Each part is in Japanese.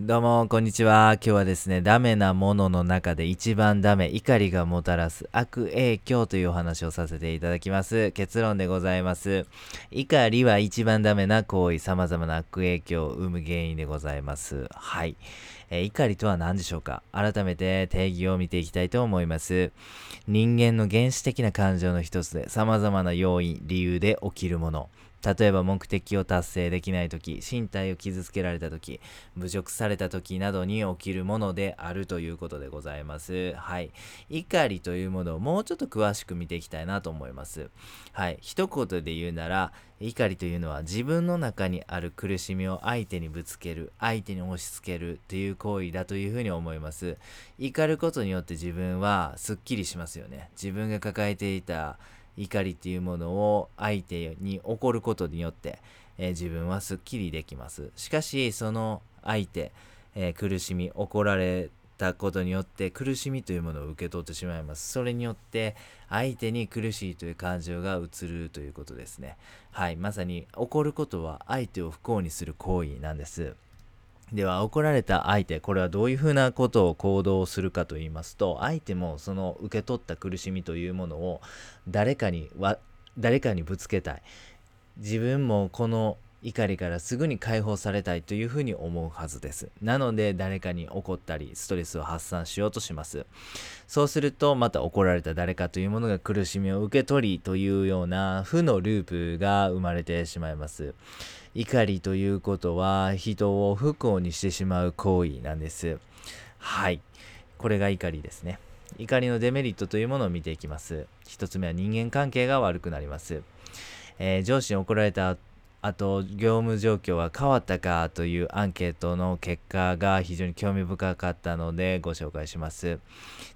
どうも、こんにちは。今日はですね、ダメなものの中で一番ダメ、怒りがもたらす悪影響というお話をさせていただきます。結論でございます。怒りは一番ダメな行為、様々な悪影響を生む原因でございます。はい。え、怒りとは何でしょうか？改めて定義を見ていきたいと思います。人間の原始的な感情の一つで、様々な要因、理由で起きるもの。例えば目的を達成できない時身体を傷つけられた時侮辱された時などに起きるものであるということでございます。はい。怒りというものをもうちょっと詳しく見ていきたいなと思います。はい。一言で言うなら怒りというのは自分の中にある苦しみを相手にぶつける相手に押し付けるという行為だというふうに思います。怒ることによって自分はすっきりしますよね。自分が抱えていた怒りっていうものを相手に起こることによって、えー、自分はすっきりできます。しかし、その相手、えー、苦しみ、怒られたことによって苦しみというものを受け取ってしまいます。それによって相手に苦しいという感情が移るということですね。はい。まさに怒ることは相手を不幸にする行為なんです。では怒られた相手これはどういうふうなことを行動するかと言いますと相手もその受け取った苦しみというものを誰かには誰かにぶつけたい自分もこの怒りからすぐに解放されたいというふうに思うはずです。なので誰かに怒ったりストレスを発散しようとします。そうするとまた怒られた誰かというものが苦しみを受け取りというような負のループが生まれてしまいます。怒りということは人を不幸にしてしまう行為なんです。はい。これが怒りですね。怒りのデメリットというものを見ていきます。一つ目は人間関係が悪くなります。えー、上司に怒られたあと業務状況は変わったかというアンケートの結果が非常に興味深かったのでご紹介します。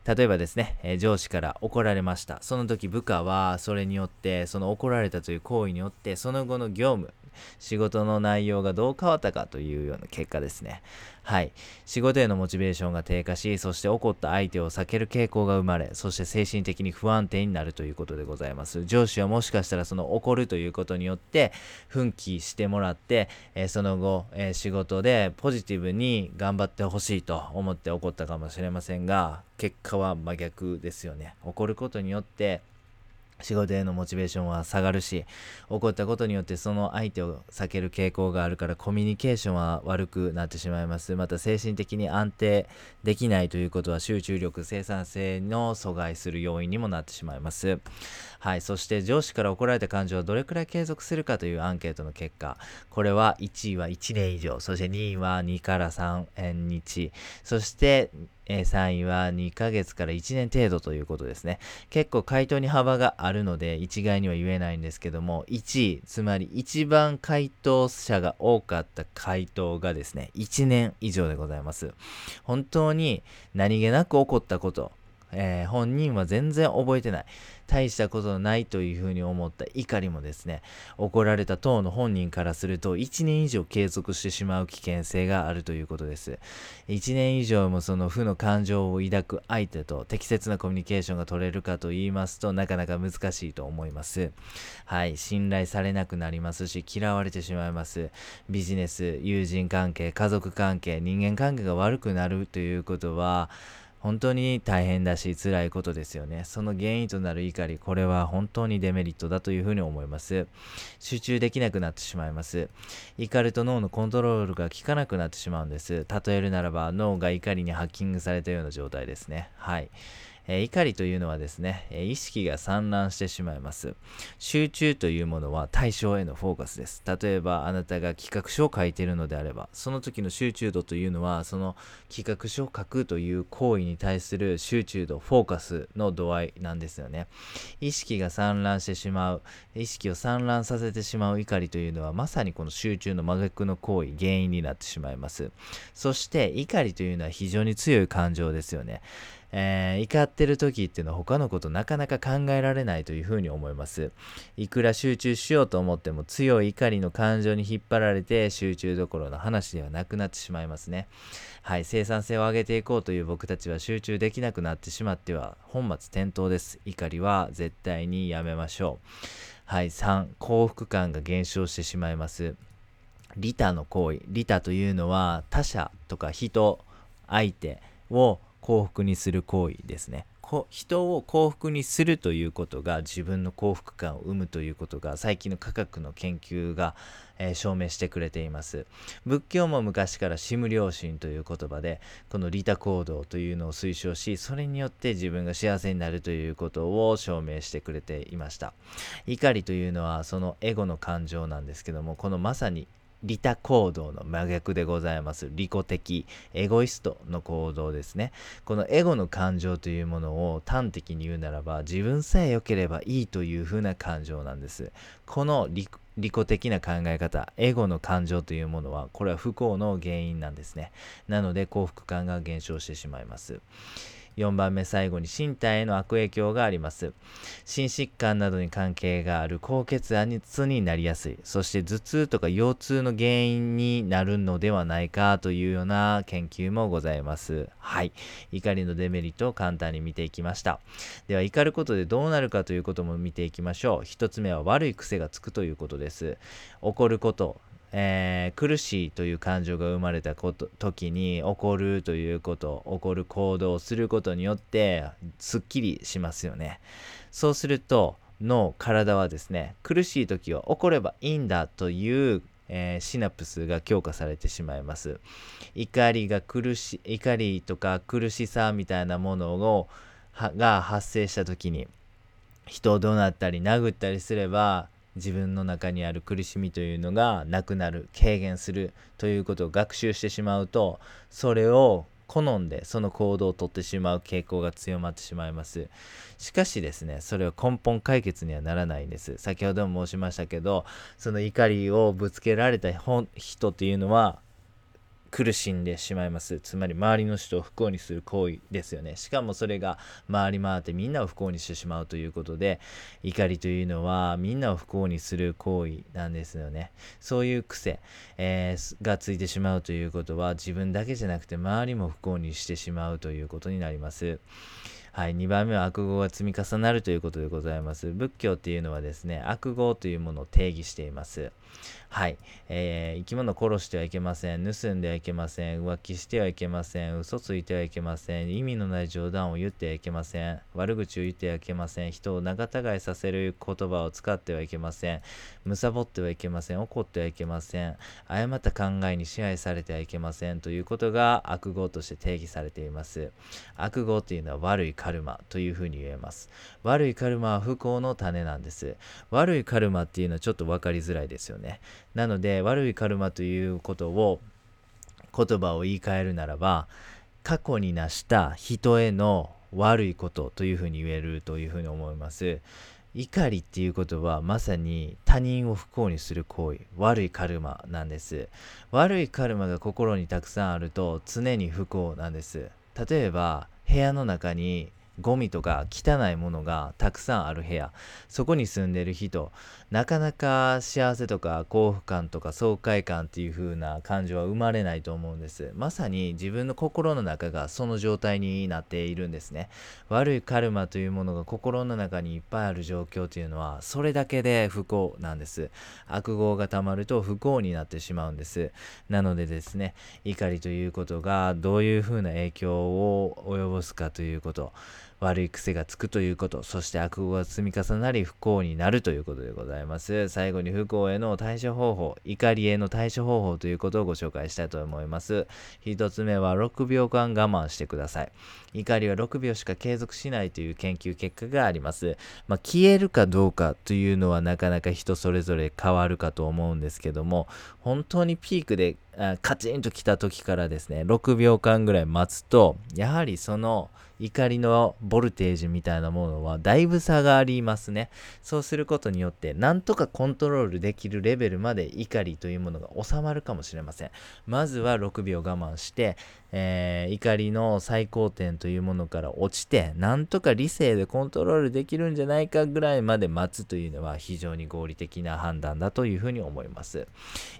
例えばですね、え上司から怒られました。その時部下はそれによって、その怒られたという行為によって、その後の業務、仕事の内容がどう変わったかというような結果ですね。はい。仕事へのモチベーションが低下し、そして怒った相手を避ける傾向が生まれ、そして精神的に不安定になるということでございます。上司はもしかしたらその怒るということによって、奮起してもらって、えー、その後、えー、仕事でポジティブに頑張ってほしいと思って怒ったかもしれませんが、結果は真逆ですよね。怒ることによって、仕事へのモチベーションは下がるし、起こったことによってその相手を避ける傾向があるからコミュニケーションは悪くなってしまいます。また精神的に安定できないということは集中力、生産性の阻害する要因にもなってしまいます。はい。そして上司から怒られた感情はどれくらい継続するかというアンケートの結果、これは1位は1年以上、そして2位は2から3日、そしてえ3位は2ヶ月から1年程度ということですね。結構回答に幅があるので一概には言えないんですけども、1位、つまり一番回答者が多かった回答がですね、1年以上でございます。本当に何気なく起こったこと、えー、本人は全然覚えてない。大したことないというふうに思った怒りもですね、怒られた当の本人からすると1年以上継続してしまう危険性があるということです。1年以上もその負の感情を抱く相手と適切なコミュニケーションが取れるかと言いますとなかなか難しいと思います。はい、信頼されなくなりますし嫌われてしまいます。ビジネス、友人関係、家族関係、人間関係が悪くなるということは本当に大変だし辛いことですよね。その原因となる怒り、これは本当にデメリットだというふうに思います。集中できなくなってしまいます。怒ると脳のコントロールが効かなくなってしまうんです。例えるならば脳が怒りにハッキングされたような状態ですね。はい。え怒りというのはですね、え意識が散乱してしまいます。集中というものは対象へのフォーカスです。例えばあなたが企画書を書いているのであれば、その時の集中度というのは、その企画書を書くという行為に対する集中度、フォーカスの度合いなんですよね。意識が散乱してしまう、意識を散乱させてしまう怒りというのは、まさにこの集中の真逆の行為、原因になってしまいます。そして怒りというのは非常に強い感情ですよね。えー、怒ってる時っていうのは他のことなかなか考えられないというふうに思います。いくら集中しようと思っても強い怒りの感情に引っ張られて集中どころの話ではなくなってしまいますね。はい、生産性を上げていこうという僕たちは集中できなくなってしまっては本末転倒です。怒りは絶対にやめましょう。はい、3、幸福感が減少してしまいます。利他の行為利他というのは他者とか人相手を幸福にする行為ですね。人を幸福にするということが自分の幸福感を生むということが最近の科学の研究が、えー、証明してくれています。仏教も昔からシム良心という言葉でこの利他行動というのを推奨しそれによって自分が幸せになるということを証明してくれていました。怒りというのはそのエゴの感情なんですけどもこのまさに利他行動の真逆でございます。利己的、エゴイストの行動ですね。このエゴの感情というものを端的に言うならば、自分さえ良ければいいというふうな感情なんです。この利己的な考え方、エゴの感情というものは、これは不幸の原因なんですね。なので幸福感が減少してしまいます。4番目最後に身体への悪影響があります。心疾患などに関係がある高血圧になりやすい。そして頭痛とか腰痛の原因になるのではないかというような研究もございます。はい。怒りのデメリットを簡単に見ていきました。では怒ることでどうなるかということも見ていきましょう。1つ目は悪い癖がつくということです。怒ること、えー、苦しいという感情が生まれたこと時に起こるということ起こる行動をすることによってすっきりしますよね。そうすると脳体はですね苦しい時は起こればいいんだというえー、シナプスが強化されてしまいます。怒りが苦し怒りとか苦しさみたいなものをが発生した時に人を怒鳴ったり殴ったりすれば自分の中にある苦しみというのがなくなる軽減するということを学習してしまうとそれを好んでその行動をとってしまう傾向が強まってしまいます。しかしですねそれは根本解決にはならないんです。先ほども申しましたけどその怒りをぶつけられた人っていうのは苦しんでしまいますつまり周りの人を不幸にする行為ですよねしかもそれが回り回ってみんなを不幸にしてしまうということで怒りというのはみんなを不幸にする行為なんですよねそういう癖、えー、がついてしまうということは自分だけじゃなくて周りも不幸にしてしまうということになりますはい、2番目は悪語が積み重なるということでございます。仏教っていうのはですね、悪語というものを定義しています。はい、えー、生き物を殺してはいけません。盗んではいけません。浮気してはいけません。嘘ついてはいけません。意味のない冗談を言ってはいけません。悪口を言ってはいけません。人を仲違いさせる言葉を使ってはいけません。むさぼってはいけません。怒ってはいけません。誤った考えに支配されてはいけません。ということが悪語として定義されています。悪語というのは悪いカルマというふうに言えます。悪いカルマは不幸の種なんです。悪いカルマっていうのはちょっと分かりづらいですよね。なので悪いカルマということを言葉を言い換えるならば過去に成した人への悪いことというふうに言えるというふうに思います。怒りっていうことはまさに他人を不幸にする行為。悪いカルマなんです。悪いカルマが心にたくさんあると常に不幸なんです。例えば部屋の中にゴミとか汚いものがたくさんある部屋。そこに住んでる人。なかなか幸せとか幸福感とか爽快感っていう風な感情は生まれないと思うんです。まさに自分の心の中がその状態になっているんですね。悪いカルマというものが心の中にいっぱいある状況というのはそれだけで不幸なんです。悪業がたまると不幸になってしまうんです。なのでですね怒りということがどういう風な影響を及ぼすかということ。悪い癖がつくということ、そして悪語が積み重なり不幸になるということでございます。最後に不幸への対処方法、怒りへの対処方法ということをご紹介したいと思います。一つ目は6秒間我慢してください。怒りは6秒しか継続しないという研究結果があります。まあ、消えるかどうかというのはなかなか人それぞれ変わるかと思うんですけども、本当にピークでカチンと来た時からですね、6秒間ぐらい待つと、やはりその怒りのボルテージみたいなものはだいぶ差がありますね。そうすることによって、なんとかコントロールできるレベルまで怒りというものが収まるかもしれません。まずは6秒我慢して、えー、怒りの最高点というものから落ちて、なんとか理性でコントロールできるんじゃないかぐらいまで待つというのは非常に合理的な判断だというふうに思います。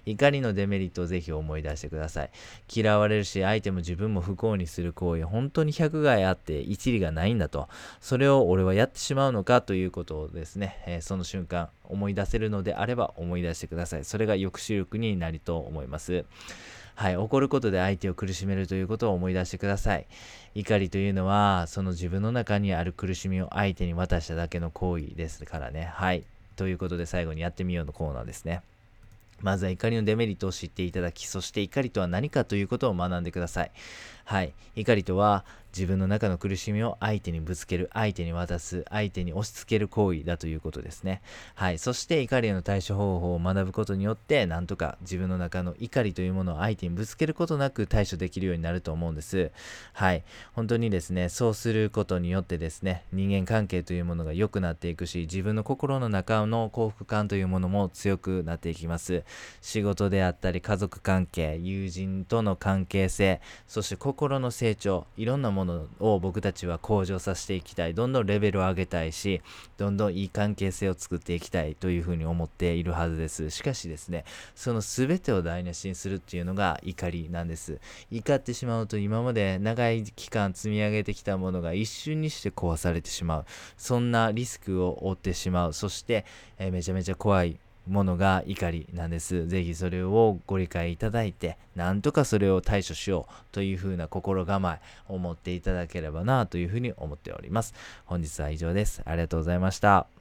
怒りのデメリットをぜひ思い出してください。嫌われるし相手も自分も不幸にする行為本当に百害あって一理がないんだと。それを俺はやってしまうのかということをですね、えー、その瞬間思い出せるのであれば思い出してください。それが抑止力になりと思います。はい、怒ることで相手を苦しめるということを思い出してください。怒りというのは、その自分の中にある苦しみを相手に渡しただけの行為ですからね。はい。ということで最後にやってみようのコーナーですね。まずは怒りのデメリットを知っていただき、そして怒りとは何かということを学んでください。はい。怒りとは、自分の中の苦しみを相手にぶつける、相手に渡す、相手に押し付ける行為だということですね。はい。そして怒りへの対処方法を学ぶことによって、なんとか自分の中の怒りというものを相手にぶつけることなく対処できるようになると思うんです。はい。本当にですね、そうすることによってですね、人間関係というものが良くなっていくし、自分の心の中の幸福感というものも強くなっていきます。仕事であったり、家族関係、友人との関係性、そして心の成長、いろんなものを僕たちは向上させていきたい。どんどんレベルを上げたいし、どんどんいい関係性を作っていきたいというふうに思っているはずです。しかしですね、その全てを台無しにするっていうのが怒りなんです。怒ってしまうと今まで長い期間積み上げてきたものが一瞬にして壊されてしまう。そんなリスクを負ってしまう。そして、えー、めちゃめちゃ怖いものが怒りなんです。ぜひそれをご理解いただいて、なんとかそれを対処しようというふうな心構えを持っていただければなというふうに思っております。本日は以上です。ありがとうございました。